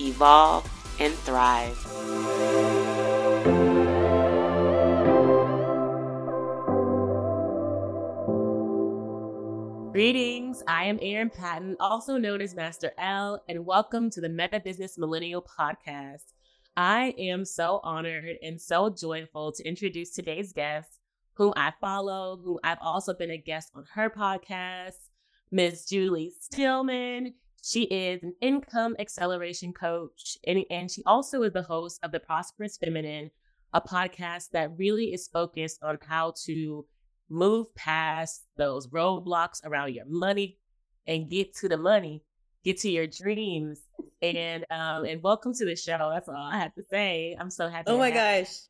evolve, and thrive. Greetings, I am Erin Patton, also known as Master L, and welcome to the Meta Business Millennial Podcast. I am so honored and so joyful to introduce today's guest, whom I follow, whom I've also been a guest on her podcast, Ms. Julie Steelman. She is an income acceleration coach, and, and she also is the host of The Prosperous Feminine, a podcast that really is focused on how to move past those roadblocks around your money and get to the money, get to your dreams. And um, and welcome to the show. That's all I have to say. I'm so happy. Oh my gosh.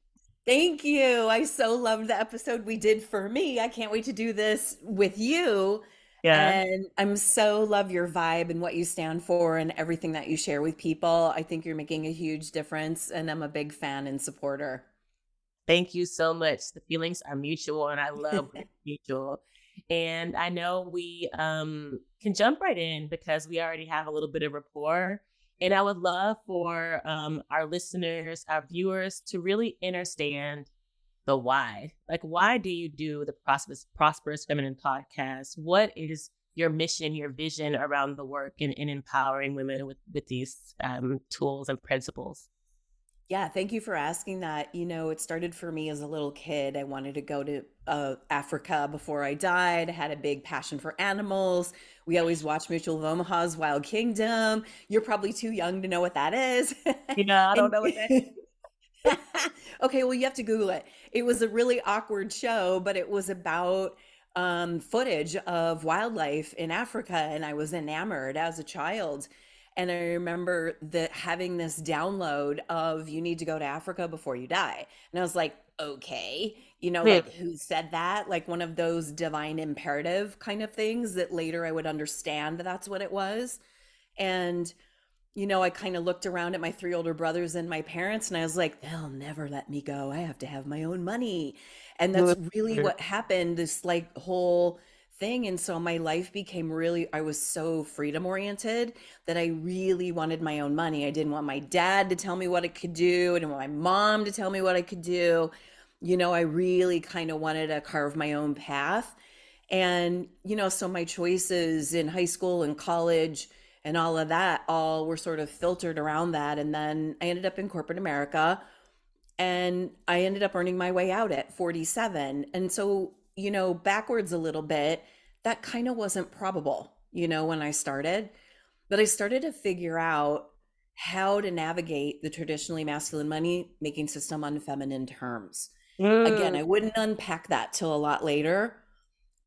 Thank you. I so loved the episode we did for me. I can't wait to do this with you. Yeah. And I'm so love your vibe and what you stand for and everything that you share with people. I think you're making a huge difference and I'm a big fan and supporter. Thank you so much. The feelings are mutual and I love mutual. And I know we um, can jump right in because we already have a little bit of rapport. And I would love for um, our listeners, our viewers to really understand the why. Like, why do you do the Prosperous, Prosperous Feminine podcast? What is your mission, your vision around the work in, in empowering women with, with these um, tools and principles? Yeah, thank you for asking that. You know, it started for me as a little kid. I wanted to go to uh, Africa before I died. I had a big passion for animals. We always watch Mutual of Omaha's Wild Kingdom. You're probably too young to know what that is. You know, I don't know what that is. okay, well, you have to Google it. It was a really awkward show, but it was about um, footage of wildlife in Africa, and I was enamored as a child. And I remember that having this download of you need to go to Africa before you die. And I was like, okay, you know, like who said that? Like one of those divine imperative kind of things that later I would understand that that's what it was. And you know, I kind of looked around at my three older brothers and my parents, and I was like, they'll never let me go. I have to have my own money. And that's really what happened this like whole thing. And so my life became really, I was so freedom oriented that I really wanted my own money. I didn't want my dad to tell me what I could do, I didn't want my mom to tell me what I could do. You know, I really kind of wanted to carve my own path. And, you know, so my choices in high school and college, and all of that all were sort of filtered around that. And then i ended up in corporate america and i ended up earning my way out at 47 and so you know backwards a little bit that kind of wasn't probable you know when i started. But i started to figure out how to navigate the traditionally masculine money making system on feminine terms. Mm. again i wouldn't unpack that till a lot later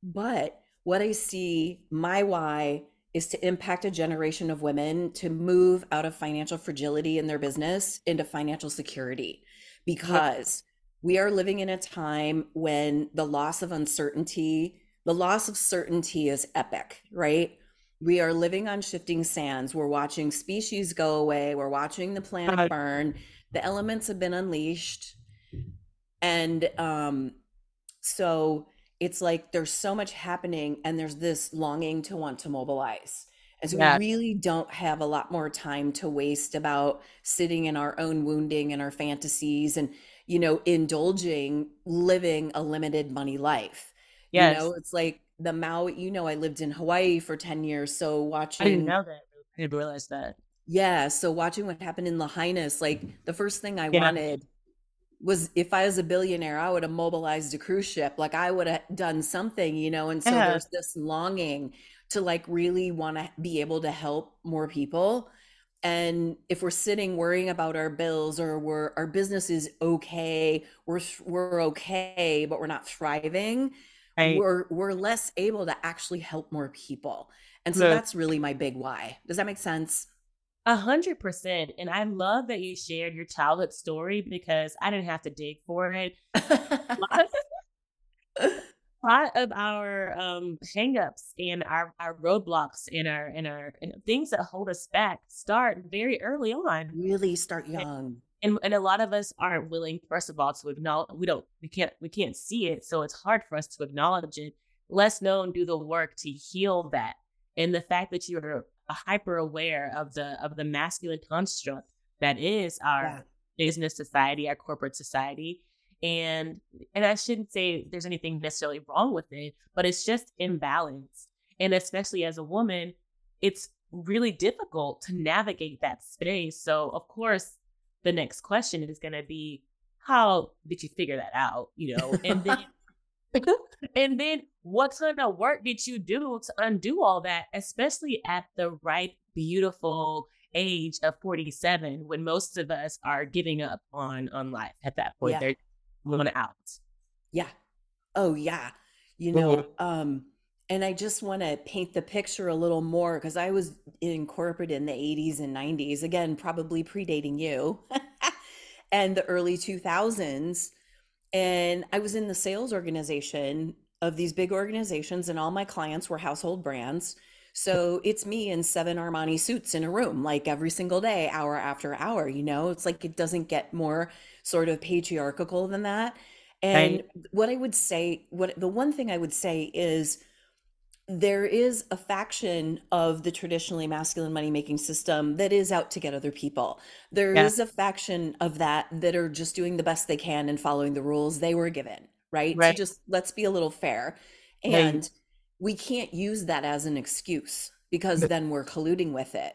but what i see my why is to impact a generation of women to move out of financial fragility in their business into financial security because we are living in a time when the loss of uncertainty, the loss of certainty is epic, right? We are living on shifting sands. We're watching species go away. We're watching the planet burn. The elements have been unleashed. And um, so it's like there's so much happening and there's this longing to want to mobilize. And so yeah. we really don't have a lot more time to waste about sitting in our own wounding and our fantasies and, you know, indulging living a limited money life. Yes. You know, it's like the Maui, you know, I lived in Hawaii for 10 years. So watching. I didn't know that. I didn't realize that. Yeah. So watching what happened in Lahaina, like the first thing I yeah. wanted was if I was a billionaire, I would have mobilized a cruise ship. Like I would have done something, you know. And so yeah. there's this longing to like really want to be able to help more people. And if we're sitting worrying about our bills or we're our business is okay, we're we're okay, but we're not thriving, right. we're we're less able to actually help more people. And so that's really my big why. Does that make sense? A hundred percent. And I love that you shared your childhood story because I didn't have to dig for it. a lot of our um hangups and our, our roadblocks and our and our and things that hold us back start very early on. Really start young. And and a lot of us aren't willing, first of all, to acknowledge we don't we can't we can't see it. So it's hard for us to acknowledge it. Less known do the work to heal that. And the fact that you're hyper aware of the of the masculine construct that is our yeah. business society, our corporate society. And and I shouldn't say there's anything necessarily wrong with it, but it's just mm. imbalance. And especially as a woman, it's really difficult to navigate that space. So of course, the next question is going to be, how did you figure that out? You know, and then and then what kind of work did you do to undo all that, especially at the ripe, beautiful age of 47 when most of us are giving up on on life at that point. Yeah. They're going out. Yeah. Oh yeah. You know, mm-hmm. um and I just want to paint the picture a little more because I was in corporate in the 80s and 90s, again, probably predating you, and the early 2000s. And I was in the sales organization of these big organizations, and all my clients were household brands. So it's me in seven Armani suits in a room, like every single day, hour after hour. You know, it's like it doesn't get more sort of patriarchal than that. And what I would say, what the one thing I would say is, there is a faction of the traditionally masculine money making system that is out to get other people. There yeah. is a faction of that that are just doing the best they can and following the rules they were given, right? right. So just let's be a little fair. And right. we can't use that as an excuse because then we're colluding with it.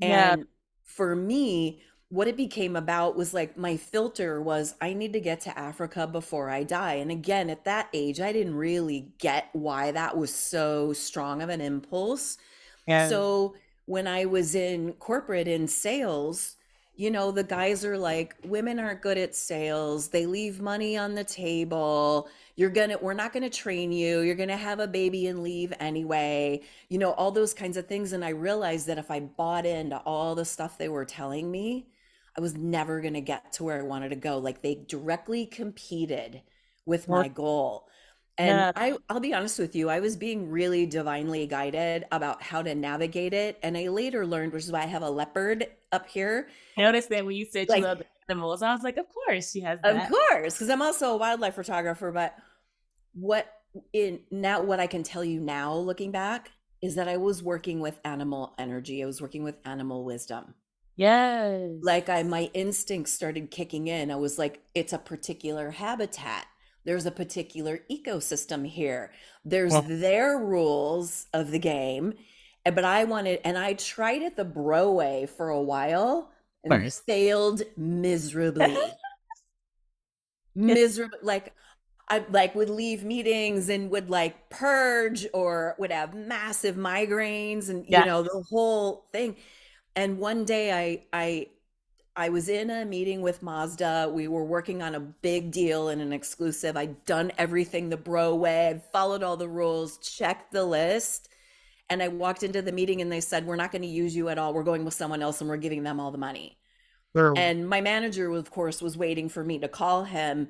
And yeah. for me, what it became about was like my filter was I need to get to Africa before I die. And again, at that age, I didn't really get why that was so strong of an impulse. Yeah. So when I was in corporate in sales, you know, the guys are like, women aren't good at sales. They leave money on the table. You're going to, we're not going to train you. You're going to have a baby and leave anyway. You know, all those kinds of things. And I realized that if I bought into all the stuff they were telling me, I was never going to get to where I wanted to go. Like they directly competed with my goal. And yeah. I, I'll be honest with you, I was being really divinely guided about how to navigate it. And I later learned, which is why I have a leopard up here. I noticed that when you said like, you love animals, I was like, of course she has that. Of course, because I'm also a wildlife photographer. But what in now, what I can tell you now, looking back, is that I was working with animal energy. I was working with animal wisdom. Yes. Like I my instincts started kicking in. I was like, it's a particular habitat. There's a particular ecosystem here. There's well, their rules of the game. But I wanted and I tried it the bro way for a while and first. failed miserably. miserably like I like would leave meetings and would like purge or would have massive migraines and yeah. you know the whole thing and one day I I I was in a meeting with Mazda. We were working on a big deal and an exclusive. I'd done everything the bro way. I'd followed all the rules, checked the list. And I walked into the meeting and they said, We're not going to use you at all. We're going with someone else and we're giving them all the money. And my manager, of course, was waiting for me to call him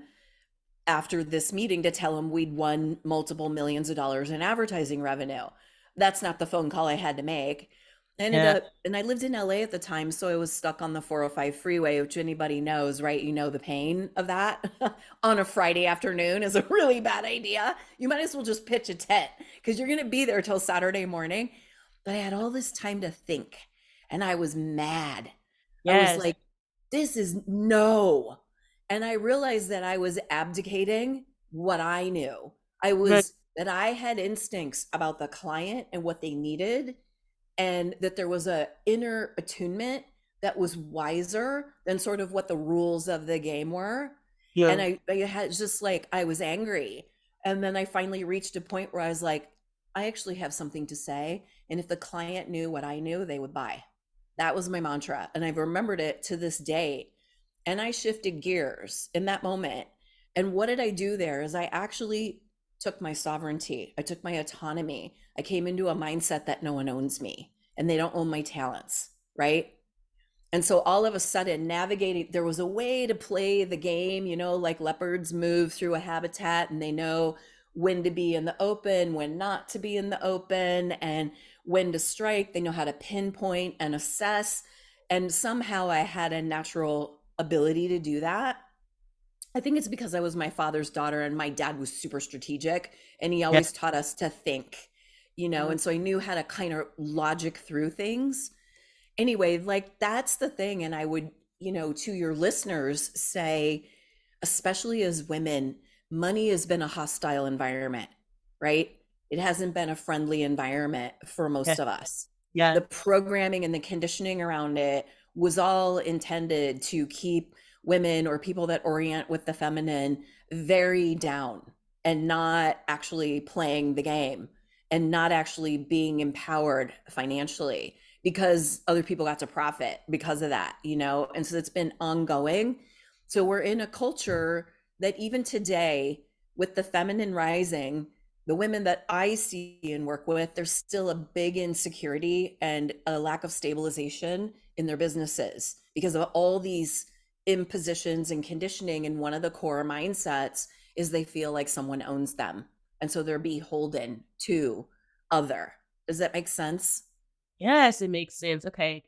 after this meeting to tell him we'd won multiple millions of dollars in advertising revenue. That's not the phone call I had to make. I ended yeah. up, and I lived in LA at the time, so I was stuck on the 405 freeway, which anybody knows, right? You know the pain of that on a Friday afternoon is a really bad idea. You might as well just pitch a tent because you're going to be there till Saturday morning. But I had all this time to think, and I was mad. Yes. I was like, this is no. And I realized that I was abdicating what I knew. I was, right. that I had instincts about the client and what they needed and that there was a inner attunement that was wiser than sort of what the rules of the game were. Yeah. And I, I had just like I was angry. And then I finally reached a point where I was like, I actually have something to say. And if the client knew what I knew, they would buy. That was my mantra. And I've remembered it to this day. And I shifted gears in that moment. And what did I do there is I actually took my sovereignty, I took my autonomy. I came into a mindset that no one owns me and they don't own my talents, right? And so all of a sudden, navigating, there was a way to play the game, you know, like leopards move through a habitat and they know when to be in the open, when not to be in the open, and when to strike. They know how to pinpoint and assess. And somehow I had a natural ability to do that. I think it's because I was my father's daughter and my dad was super strategic and he always taught us to think, you know, mm-hmm. and so I knew how to kind of logic through things. Anyway, like that's the thing. And I would, you know, to your listeners say, especially as women, money has been a hostile environment, right? It hasn't been a friendly environment for most yeah. of us. Yeah. The programming and the conditioning around it was all intended to keep women or people that orient with the feminine very down and not actually playing the game and not actually being empowered financially because other people got to profit because of that, you know? And so it's been ongoing. So we're in a culture that even today, with the feminine rising, the women that I see and work with, there's still a big insecurity and a lack of stabilization in their businesses because of all these impositions and conditioning. And one of the core mindsets is they feel like someone owns them. And so they're beholden to other. Does that make sense? Yes, it makes sense. Okay.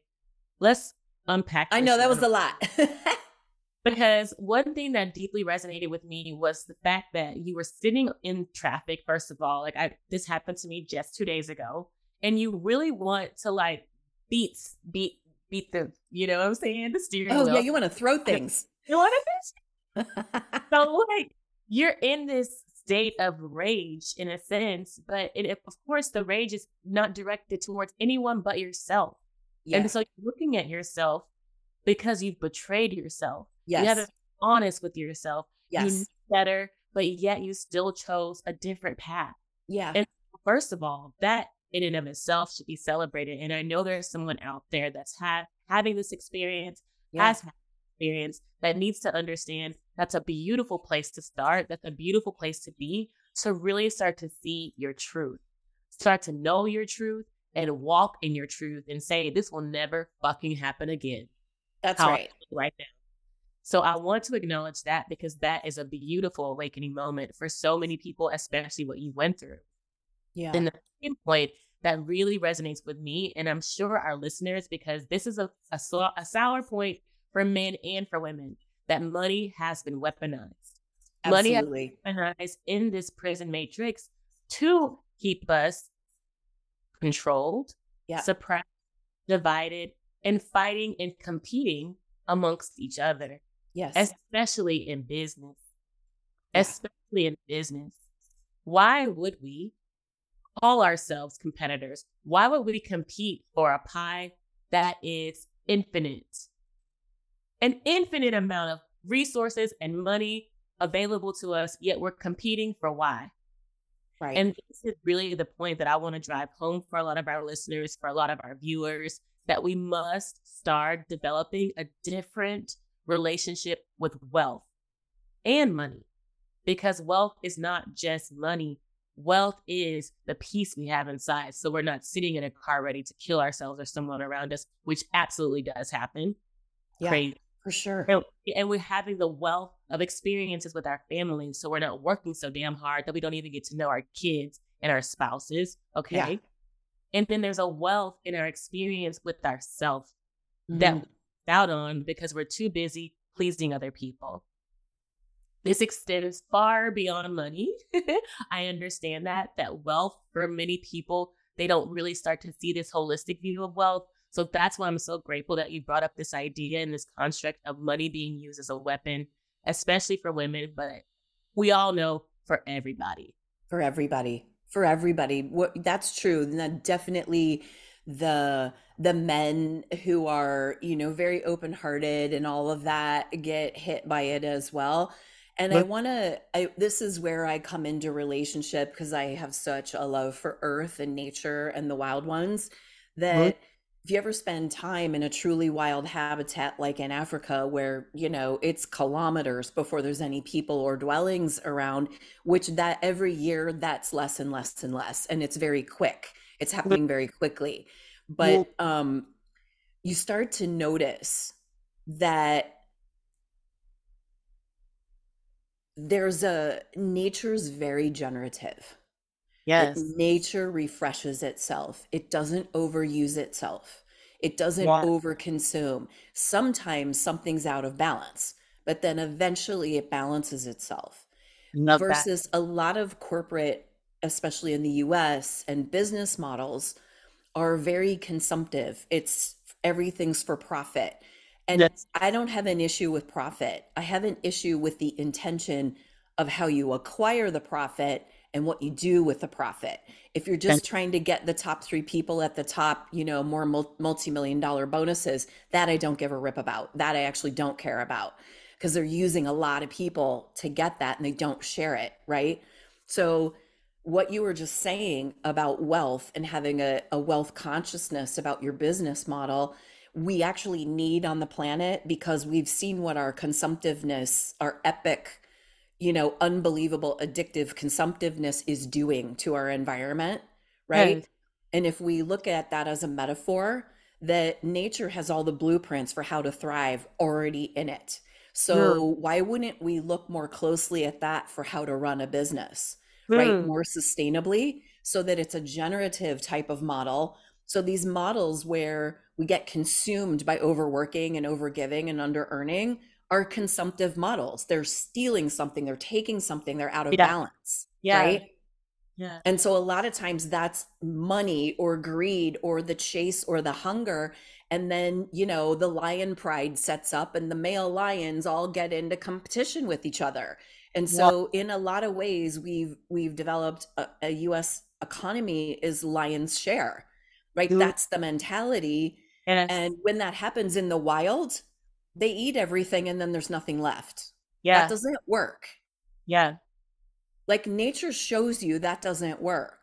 Let's unpack. I know that was a lot. because one thing that deeply resonated with me was the fact that you were sitting in traffic first of all like I, this happened to me just two days ago and you really want to like beat beat beat the you know what i'm saying the steering oh wheel. yeah you want to throw things you want to so like you're in this state of rage in a sense but it, of course the rage is not directed towards anyone but yourself yeah. and so you're looking at yourself because you've betrayed yourself Yes. You haven't been honest with yourself. Yes. You knew better, but yet you still chose a different path. Yeah. And first of all, that in and of itself should be celebrated. And I know there's someone out there that's had having this experience, yeah. has had experience that needs to understand that's a beautiful place to start. That's a beautiful place to be to really start to see your truth, start to know your truth and walk in your truth and say, this will never fucking happen again. That's How right. Right now. So I want to acknowledge that because that is a beautiful awakening moment for so many people, especially what you went through. Yeah. Then the second point that really resonates with me, and I'm sure our listeners, because this is a, a, a sour point for men and for women, that money has been weaponized. Absolutely. Money has been weaponized in this prison matrix to keep us controlled, yeah. suppressed, divided, and fighting and competing amongst each other. Yes. Especially in business. Yeah. Especially in business. Why would we call ourselves competitors? Why would we compete for a pie that is infinite? An infinite amount of resources and money available to us, yet we're competing for why? Right. And this is really the point that I want to drive home for a lot of our listeners, for a lot of our viewers, that we must start developing a different relationship with wealth and money because wealth is not just money. Wealth is the peace we have inside. So we're not sitting in a car ready to kill ourselves or someone around us, which absolutely does happen. Yeah, Crazy. for sure. And, and we're having the wealth of experiences with our families. So we're not working so damn hard that we don't even get to know our kids and our spouses. Okay. Yeah. And then there's a wealth in our experience with ourselves mm-hmm. that out on because we're too busy pleasing other people. This extends far beyond money. I understand that, that wealth for many people, they don't really start to see this holistic view of wealth. So that's why I'm so grateful that you brought up this idea and this construct of money being used as a weapon, especially for women, but we all know for everybody. For everybody. For everybody. What that's true. That definitely the the men who are you know very open hearted and all of that get hit by it as well and but, i want to i this is where i come into relationship because i have such a love for earth and nature and the wild ones that if you ever spend time in a truly wild habitat like in africa where you know it's kilometers before there's any people or dwellings around which that every year that's less and less and less and it's very quick it's happening very quickly. But well, um you start to notice that there's a nature's very generative. Like Yes. nature refreshes itself. It doesn't overuse itself. It doesn't Yeah. overconsume. Sometimes something's out of balance, but then eventually it balances itself. Love that. Versus a lot of corporate, especially in the US, and business models are very consumptive. It's everything's for profit. And Yes. I don't have an issue with profit. I have an issue with the intention of how you acquire the profit and what you do with the profit. If you're just trying to get the top three people at the top, you know, more mul- multi-million dollar bonuses, that I don't give a rip about. That I actually don't care about because they're using a lot of people to get that and they don't share it, right? So what you were just saying about wealth and having a, a wealth consciousness about your business model, we actually need on the planet because we've seen what our consumptiveness, our epic, you know, unbelievable addictive consumptiveness is doing to our environment, right? And if we look at that as a metaphor, that nature has all the blueprints for how to thrive already in it. Mm. So why wouldn't we look more closely at that for how to run a business, right? Mm. More sustainably so that it's a generative type of model. So these models where we get consumed by overworking and overgiving and under earning are consumptive models. They're stealing something, they're taking something, they're out of Yeah. balance, Yeah. right? Yeah. And so a lot of times that's money or greed or the chase or the hunger. And then, you know, the lion pride sets up and the male lions all get into competition with each other. And Yeah. so in a lot of ways we've we've developed a, a US economy is lion's share. Right? Mm. That's the mentality. Yes. And when that happens in the wild, they eat everything and then there's nothing left. Yeah. That doesn't work. Yeah. Like nature shows you that doesn't work.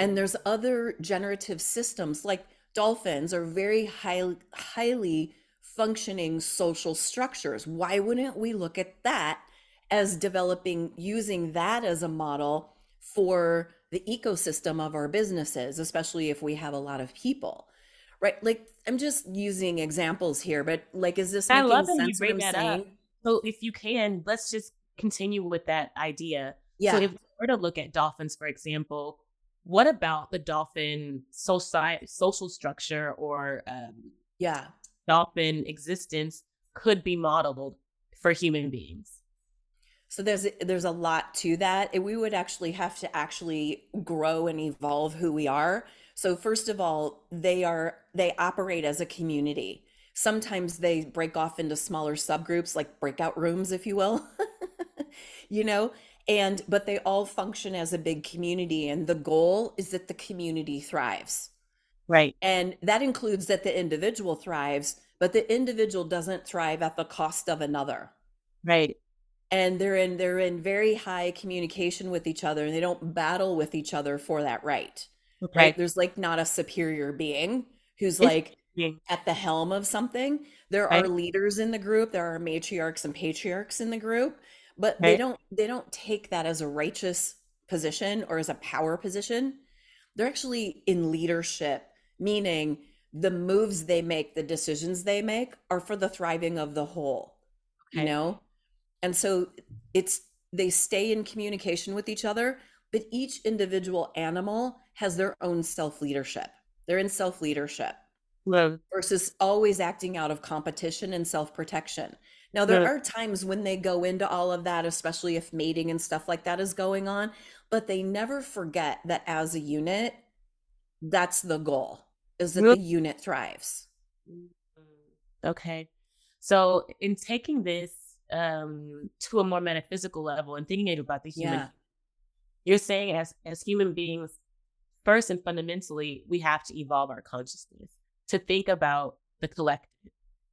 And there's other generative systems like dolphins are very high, highly functioning social structures. Why wouldn't we look at that as developing, using that as a model for the ecosystem of our businesses, especially if we have a lot of people? Right? Like, I'm just using examples here, but like, is this I making love you sense what bring that up. So if you can, let's just continue with that idea. Yeah. So if we were to look at dolphins, for example, what about the dolphin society, social structure or um, Yeah. dolphin existence could be modeled for human beings? So there's there's a lot to that. And we would actually have to actually grow and evolve who we are. So first of all, they are they operate as a community. Sometimes they break off into smaller subgroups like breakout rooms if you will. you know, and but they all function as a big community and the goal is that the community thrives. Right. And that includes that the individual thrives, but the individual doesn't thrive at the cost of another Right. And they're in they're in very high communication with each other and they don't battle with each other for that right right? Right. there's like not a superior being who's like at the helm of something. There are leaders in the group there are matriarchs and patriarchs in the group but they don't they don't take that as a righteous position or as a power position. They're actually in leadership meaning the moves they make the decisions they make are for the thriving of the whole you know and so it's they stay in communication with each other, but each individual animal has their own self leadership. They're in self leadership Well, versus always acting out of competition and self protection. Now, there the- are times when they go into all of that, especially if mating and stuff like that is going on, but they never forget that as a unit, that's the goal is that Well- the unit thrives. Mm-hmm. Okay. So in taking this um to a more metaphysical level and thinking about the human Yeah. you're saying as as human beings first and fundamentally we have to evolve our consciousness to think about the collective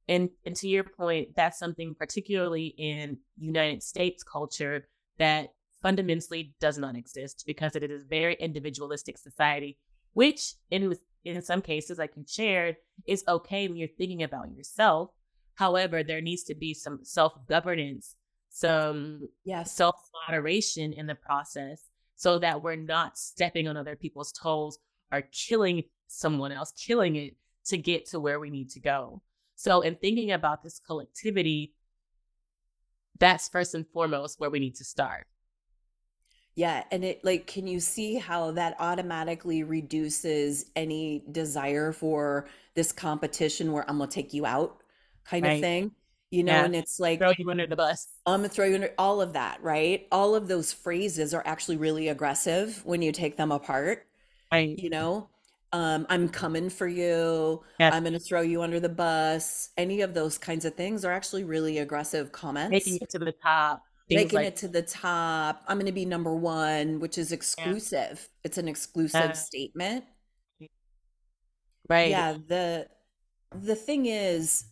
and and to your point that's something particularly in united states culture that fundamentally does not exist because it is a very individualistic society which in in some cases like you shared is okay when you're thinking about yourself however there needs to be some self-governance some Yes. self moderation in the process so that we're not stepping on other people's toes or killing someone else, killing it to get to where we need to go. So, in thinking about this collectivity, that's first and foremost where we need to start. Yeah, and it like can you see how that automatically reduces any desire for this competition where I'm gonna take you out kind of thing? You know, Yeah. and it's like Throw you under the bus. I'm gonna throw you under all of that, right? All of those phrases are actually really aggressive when you take them apart, Right. you know? Um, I'm coming for you. Yeah. I'm gonna throw you under the bus. Any of those kinds of things are actually really aggressive comments. Making it to the top. Making like it to the top. I'm gonna be number one, which is yeah. exclusive. It's an exclusive statement. right. Yeah, the the thing is,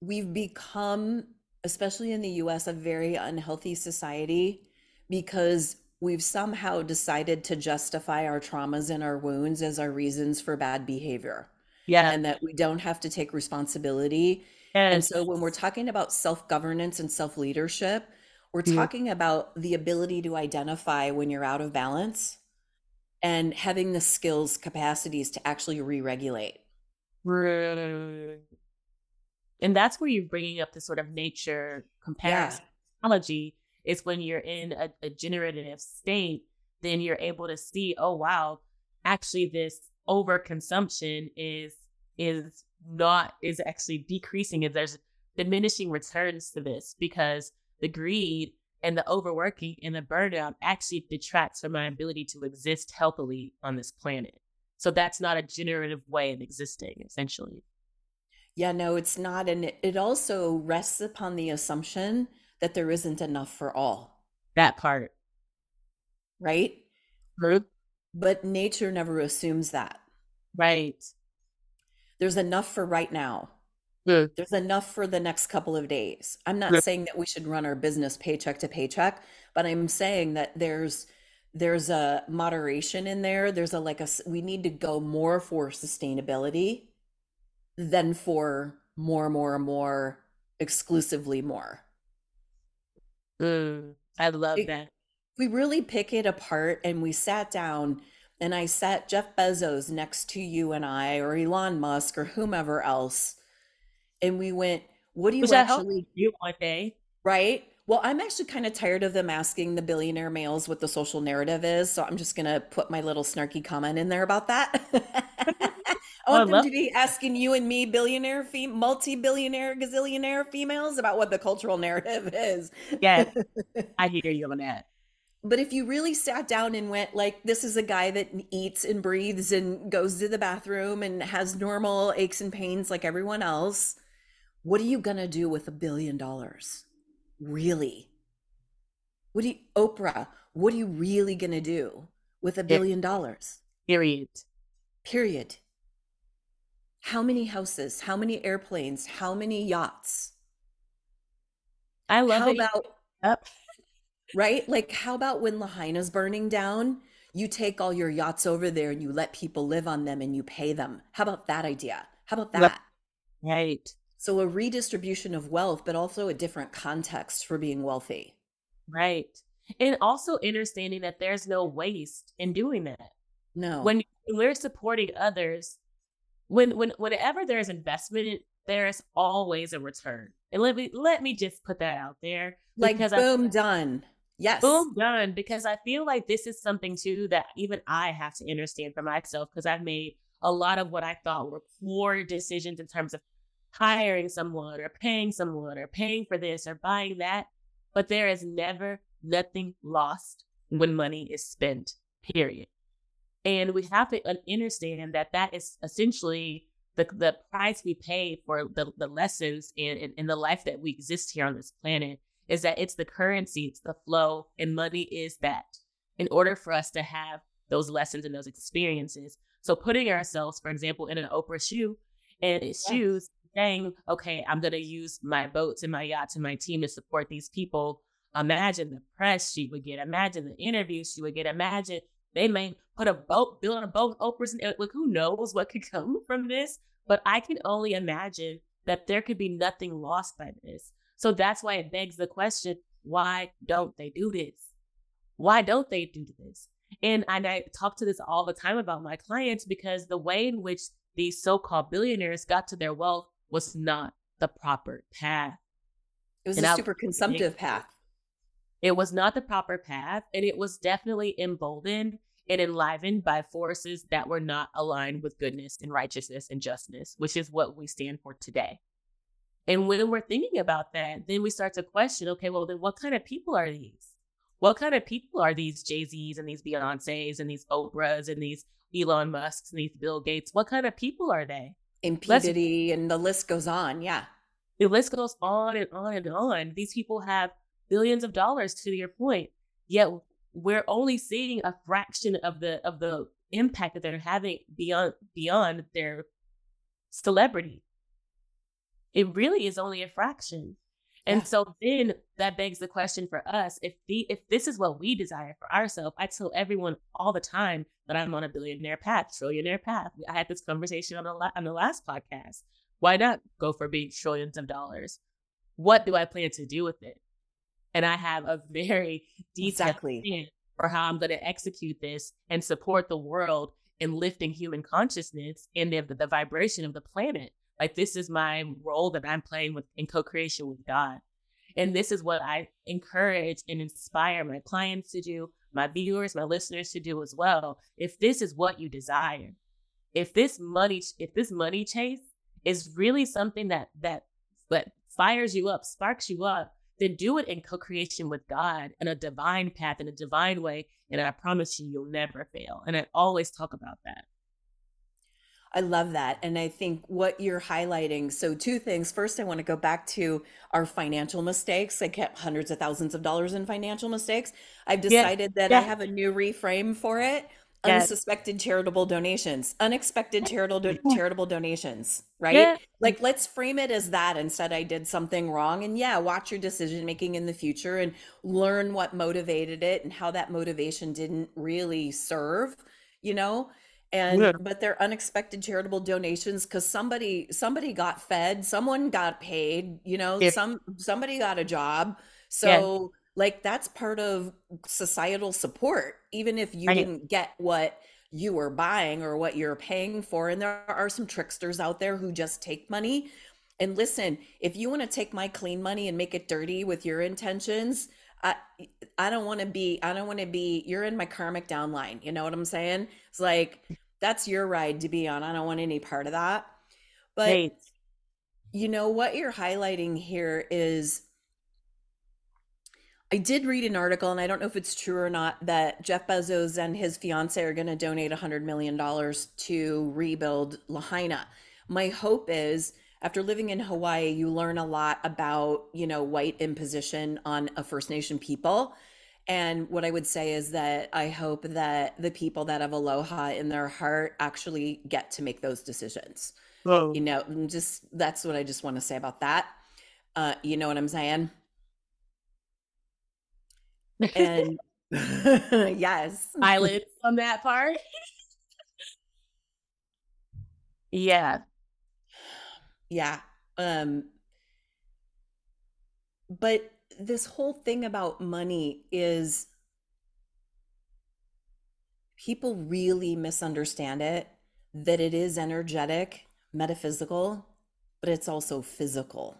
we've become, especially in the US, a very unhealthy society because we've somehow decided to justify our traumas and our wounds as our reasons for bad behavior Yeah. and that we don't have to take responsibility. And so when we're talking about self-governance and self-leadership, we're Yeah. talking about the ability to identify when you're out of balance and having the skills, capacities to actually re-regulate. Right. And that's where you're bringing up the sort of nature Yeah. comparison analogy is when you're in a, a generative state, then you're able to see, oh wow, actually this overconsumption is is not is actually decreasing and there's diminishing returns to this because the greed and the overworking and the burnout actually detracts from my ability to exist healthily on this planet. So that's not a generative way of existing, essentially. Yeah, no, it's not. And it, also rests upon the assumption that there isn't enough for all, That part. right? True. But nature never assumes that. Right. There's enough for right now. Good. There's enough for the next couple of days. I'm not Yeah. saying that we should run our business paycheck to paycheck, but I'm saying that there's there's a moderation in there. There's a like a we need to go more for sustainability than for more, more, more, exclusively more. Mm, I love It- that. we really pick it apart and we sat down and I sat Jeff Bezos next to you and I, or Elon Musk, or whomever else, and we went, What do you actually, you one day. right? Well, I'm actually kind of tired of them asking the billionaire males what the social narrative is. So I'm just going to put my little snarky comment in there about that. I Oh, I want them love to be asking you and me, billionaire, fem- multi billionaire, gazillionaire females, about what the cultural narrative is. Yes, I hear you on that. But if you really sat down and went like, this is a guy that eats and breathes and goes to the bathroom and has normal aches and pains like everyone else, what are you gonna do with a billion dollars? Really? What do you, Oprah, what are you really gonna do with a billion dollars? Period. Period. How many houses? How many airplanes? How many yachts? I love How about Up. right? Like, how about when Lahaina's burning down? You take all your yachts over there and you let people live on them and you pay them. How about that idea? How about that? Right. So, a redistribution of wealth, but also a different context for being wealthy. Right. And also understanding that there's no waste in doing that. No. When we're supporting others, when when whenever there's investment, there's always a return. And let me let me just put that out there like, because I boom, done. Yes. boom done because i feel like this is something too that even i have to understand for myself because i've made a lot of what i thought were poor decisions in terms of hiring someone or paying someone or paying for this or buying that but there is never nothing lost when money is spent period and we have to un- understand that that is essentially the, the price we pay for the, the lessons in, in, the life that we exist here on this planet is that it's the currency, it's the flow, and money is that in order for us to have those lessons and those experiences. So putting ourselves, for example, in an Oprah shoe and its Yeah. shoes, saying, okay, I'm gonna use my boats and my yachts and my team to support these people. Imagine the press she would get, imagine the interviews she would get, imagine they may put a boat, build on a boat, Oprah's and like who knows what could come from this. But I can only imagine that there could be nothing lost by this. So that's why it begs the question why don't they do this? Why don't they do this? And, and I talk to this all the time about my clients because the way in which these so-called billionaires got to their wealth was not the proper path. It was and a super consumptive path. It was not the proper path, and it was definitely emboldened and enlivened by forces that were not aligned with goodness and righteousness and justice, which is what we stand for today. And when we're thinking about that, then we start to question okay, well, then what kind of people are these? What kind of people are these Jay Z's and these Beyonce's and these Oprahs and these Elon Musk's and these Bill Gates? What kind of people are they? P. and the list goes on. Yeah. The list goes on and on and on. These people have billions of dollars to your point. Yet we're only seeing a fraction of the of the impact that they're having beyond beyond their celebrity. It really is only a fraction. And yeah. so then that begs the question for us: if the if this is what we desire for ourselves, I tell everyone all the time that I'm on a billionaire path, trillionaire path. I had this conversation on the la- on the last podcast. Why not go for big trillions of dollars? What do I plan to do with it? And I have a very detailed exactly. plan for how I'm going to execute this and support the world in lifting human consciousness and the, the vibration of the planet. Like this is my role that I'm playing with in co-creation with God. And this is what I encourage and inspire my clients to do, my viewers, my listeners to do as well. If this is what you desire, if this money, if this money chase is really something that that that fires you up, sparks you up, then do it in co-creation with God in a divine path, in a divine way. And I promise you, you'll never fail. And I always talk about that. I love that. And I think what you're highlighting. So, two things. First, I want to go back to our financial mistakes. I kept hundreds of thousands of dollars in financial mistakes. I've decided yeah. that yeah. I have a new reframe for it yes. unsuspected charitable donations, unexpected charitable do- charitable donations, right? Yeah. Like let's frame it as that instead I did something wrong and yeah, watch your decision making in the future and learn what motivated it and how that motivation didn't really serve, you know? And yeah. but they're unexpected charitable donations cuz somebody somebody got fed, someone got paid, you know, yeah. some somebody got a job. So like that's part of societal support even if you right. didn't get what you were buying or what you're paying for and there are some tricksters out there who just take money and listen if you want to take my clean money and make it dirty with your intentions i i don't want to be i don't want to be you're in my karmic downline you know what i'm saying it's like that's your ride to be on i don't want any part of that but right. you know what you're highlighting here is I did read an article, and I don't know if it's true or not, that Jeff Bezos and his fiance are going to donate $100 million to rebuild Lahaina. My hope is after living in Hawaii, you learn a lot about, you know, white imposition on a First Nation people. And what I would say is that I hope that the people that have aloha in their heart actually get to make those decisions. Oh. You know, just that's what I just want to say about that. Uh, you know what I'm saying? And yes. Silence on that part. yeah. Yeah. Um but this whole thing about money is people really misunderstand it that it is energetic, metaphysical, but it's also physical.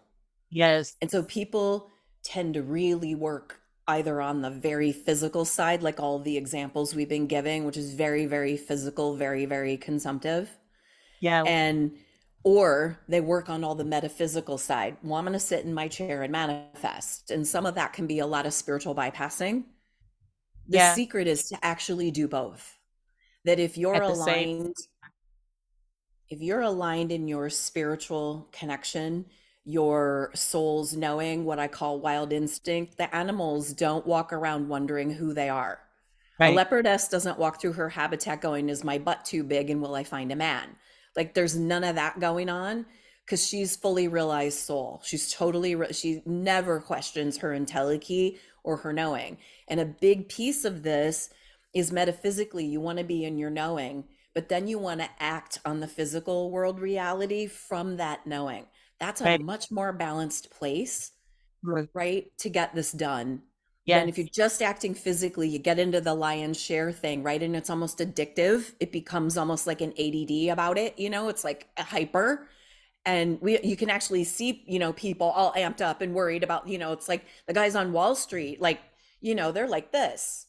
Yes. And so people tend to really work either on the very physical side, like all the examples we've been giving, which is very, very physical, very, very consumptive. Yeah. And or they work on all the metaphysical side. Well, I'm going to sit in my chair and manifest. And some of that can be a lot of spiritual bypassing. The yeah. secret is to actually do both. That if you're aligned, if you're aligned in your spiritual connection, your soul's knowing, what I call wild instinct. The animals don't walk around wondering who they are. Right. A leopardess doesn't walk through her habitat going, Is my butt too big and will I find a man? Like there's none of that going on because she's fully realized soul. She's totally, re- she never questions her entelechy or her knowing. And a big piece of this is metaphysically, you want to be in your knowing, but then you want to act on the physical world reality from that knowing. That's a right. much more balanced place, right. right, to get this done. Yeah. And if you're just acting physically, you get into the lion's share thing, right? And it's almost addictive. It becomes almost like an ADD about it. You know, it's like a hyper. And we, you can actually see, you know, people all amped up and worried about, you know, it's like the guys on Wall Street, like, you know, they're like this,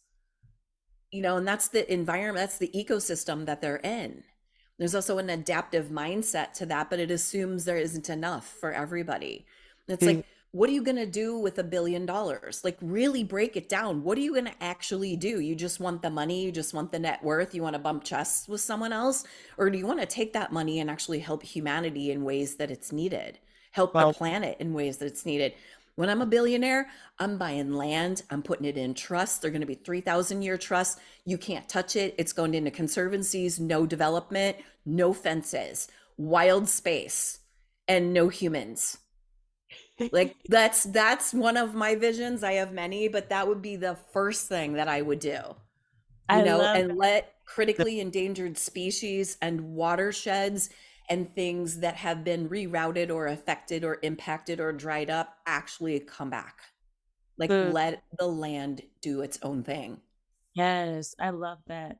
you know, and that's the environment, that's the ecosystem that they're in. There's also an adaptive mindset to that, but it assumes there isn't enough for everybody. It's mm-hmm. like, what are you going to do with a billion dollars? Like, really break it down. What are you going to actually do? You just want the money, you just want the net worth, you want to bump chests with someone else? Or do you want to take that money and actually help humanity in ways that it's needed, help well, the planet in ways that it's needed? When I'm a billionaire, I'm buying land, I'm putting it in trust. They're going to be 3,000 year trusts. You can't touch it. It's going into conservancies, no development, no fences, wild space, and no humans like that's that's one of my visions i have many but that would be the first thing that i would do you I know and that. let critically endangered species and watersheds and things that have been rerouted or affected or impacted or dried up actually come back like mm. let the land do its own thing yes i love that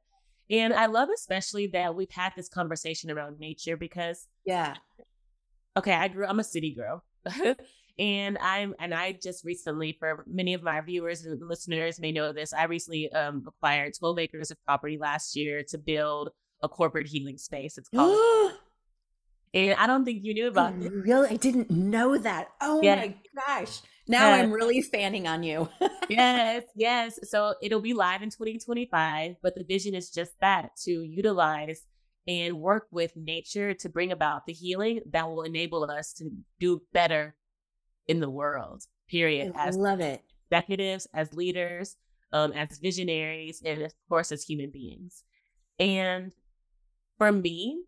and i love especially that we've had this conversation around nature because yeah okay i grew i'm a city girl And I'm and I just recently, for many of my viewers and listeners may know this, I recently um, acquired 12 acres of property last year to build a corporate healing space. It's called. and I don't think you knew about it. Really, I didn't know that. Oh yeah. my gosh! Now I'm really fanning on you. yes, yes. So it'll be live in 2025, but the vision is just that to utilize and work with nature to bring about the healing that will enable us to do better in the world, period. I as love it. Executives, as leaders, um, as visionaries, and of course, as human beings. And for me,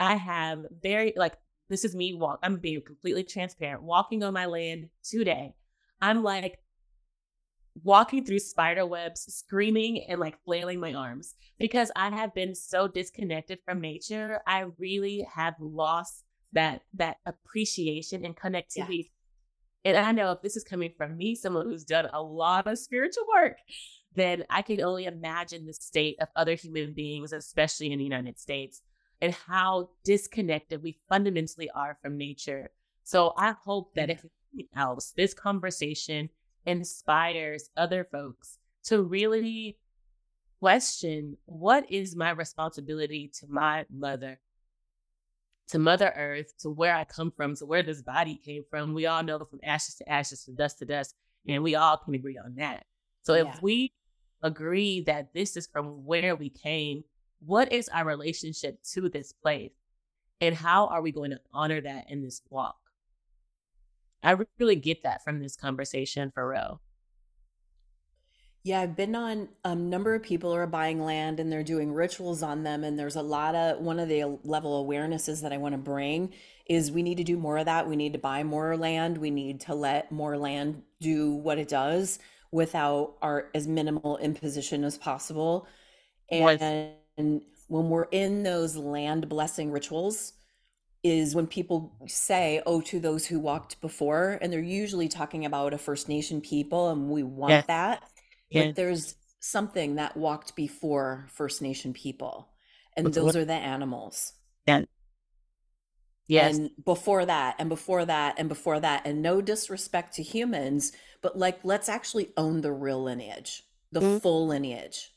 I have very, like, this is me walk. I'm being completely transparent. Walking on my land today, I'm like walking through spider webs, screaming and like flailing my arms because I have been so disconnected from nature. I really have lost that that appreciation and connectivity and I know if this is coming from me, someone who's done a lot of spiritual work, then I can only imagine the state of other human beings, especially in the United States, and how disconnected we fundamentally are from nature. So I hope that mm. if else, this conversation inspires other folks to really question what is my responsibility to my mother to Mother Earth, to where I come from, to where this body came from. We all know from ashes to ashes, from dust to dust, and we all can agree on that. So yeah. if we agree that this is from where we came, what is our relationship to this place? And how are we going to honor that in this walk? I really get that from this conversation for real. Yeah, I've been on a number of people are buying land and they're doing rituals on them. And there's a lot of one of the level awarenesses that I want to bring is we need to do more of that. We need to buy more land. We need to let more land do what it does without our as minimal imposition as possible. And, and when we're in those land blessing rituals, is when people say, oh, to those who walked before, and they're usually talking about a First Nation people, and we want that yeah. But there's something that walked before First Nation people, and What's those what? are the animals. Yeah. Yes. And before that, and before that, and before that, and no disrespect to humans, but like let's actually own the real lineage, the mm-hmm. full lineage.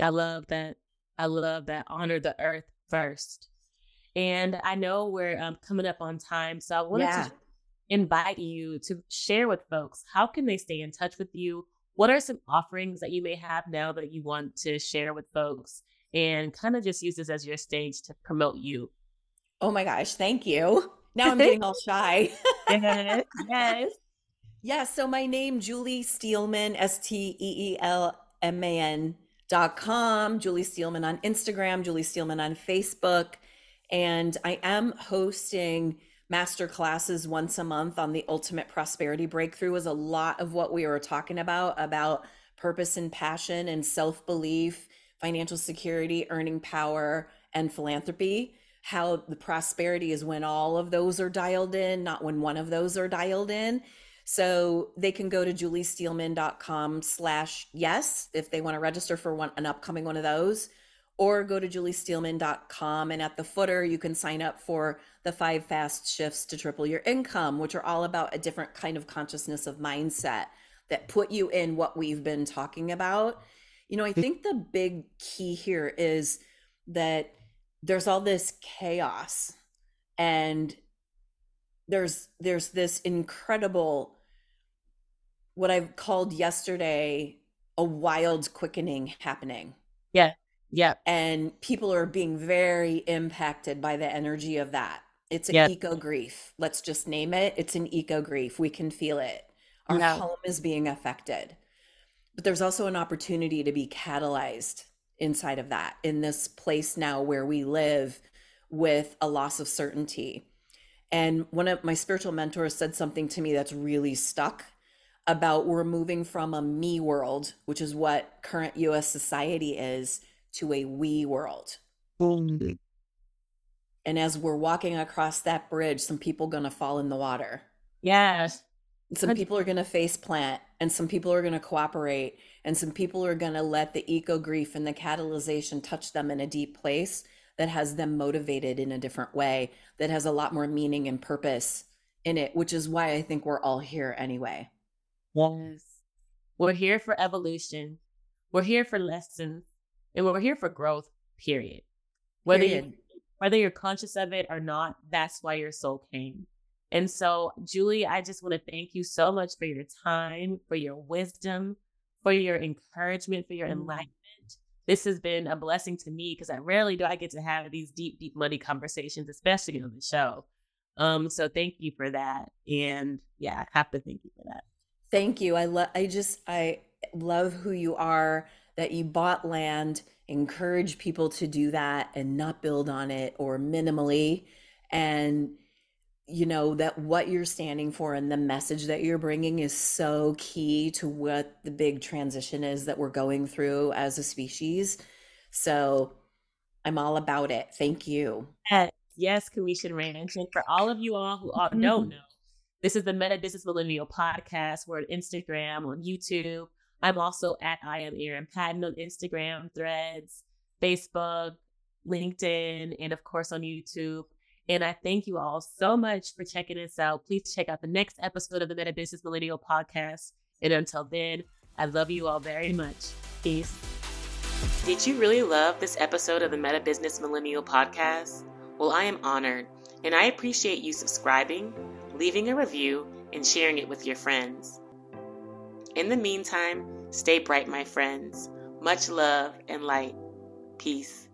I love that. I love that. Honor the earth first. And I know we're um, coming up on time, so I wanted yeah. to invite you to share with folks how can they stay in touch with you what are some offerings that you may have now that you want to share with folks and kind of just use this as your stage to promote you? Oh my gosh, thank you. Now I'm getting all shy. yes. yes. Yeah. So my name, Julie Steelman, S T E E L M A N dot com, Julie Steelman on Instagram, Julie Steelman on Facebook. And I am hosting master classes once a month on the ultimate prosperity breakthrough is a lot of what we were talking about about purpose and passion and self-belief financial security earning power and philanthropy how the prosperity is when all of those are dialed in not when one of those are dialed in So they can go to juliesteelman.com slash yes if they want to register for one an upcoming one of those, or go to juliesteelman.com and at the footer you can sign up for the five fast shifts to triple your income, which are all about a different kind of consciousness of mindset that put you in what we've been talking about. You know, I think the big key here is that there's all this chaos and there's there's this incredible what I've called yesterday a wild quickening happening. Yeah. Yeah. And people are being very impacted by the energy of that. It's an Yeah. eco grief. Let's just name it. It's an eco grief. We can feel it. Our Yeah. home is being affected. But there's also an opportunity to be catalyzed inside of that in this place now where we live with a loss of certainty. And one of my spiritual mentors said something to me that's really stuck about we're moving from a me world, which is what current US society is, to a we world. And as we're walking across that bridge, some people going to fall in the water. Yes. Some people are going to face plant and some people are going to cooperate and some people are going to let the eco grief and the catalyzation touch them in a deep place that has them motivated in a different way that has a lot more meaning and purpose in it which is why i think we're all here anyway Yes. We're here for evolution. We're here for lessons. And we're here for growth, period. Whether you Period. whether you're conscious of it or not, that's why your soul came. And so, Julie, I just want to thank you so much for your time, for your wisdom, for your encouragement, for your Mm. enlightenment. This has been a blessing to me because I rarely do I get to have these deep, deep money conversations, especially on the show. Um, so thank you for that. And yeah, I have to thank you for that. Thank you. I love I just I love who you are that you bought land, encourage people to do that and not build on it or minimally and you know that what you're standing for and the message that you're bringing is so key to what the big transition is that we're going through as a species. So I'm all about it. Thank you. Yes, yes, Kamisha Ranch. And for all of you all who all mm-hmm. don't know, this is the Meta Business Millennial Podcast. We're on Instagram, on YouTube. I'm also at I am Erin Patton on Instagram, Threads, Facebook, LinkedIn, and of course on YouTube. And I thank you all so much for checking us out. Please check out the next episode of the Meta Business Millennial Podcast. And until then, I love you all very much. Peace. Did you really love this episode of the Meta Business Millennial Podcast? Well, I am honored, and I appreciate you subscribing, leaving a review, and sharing it with your friends. In the meantime, stay bright, my friends. Much love and light. Peace.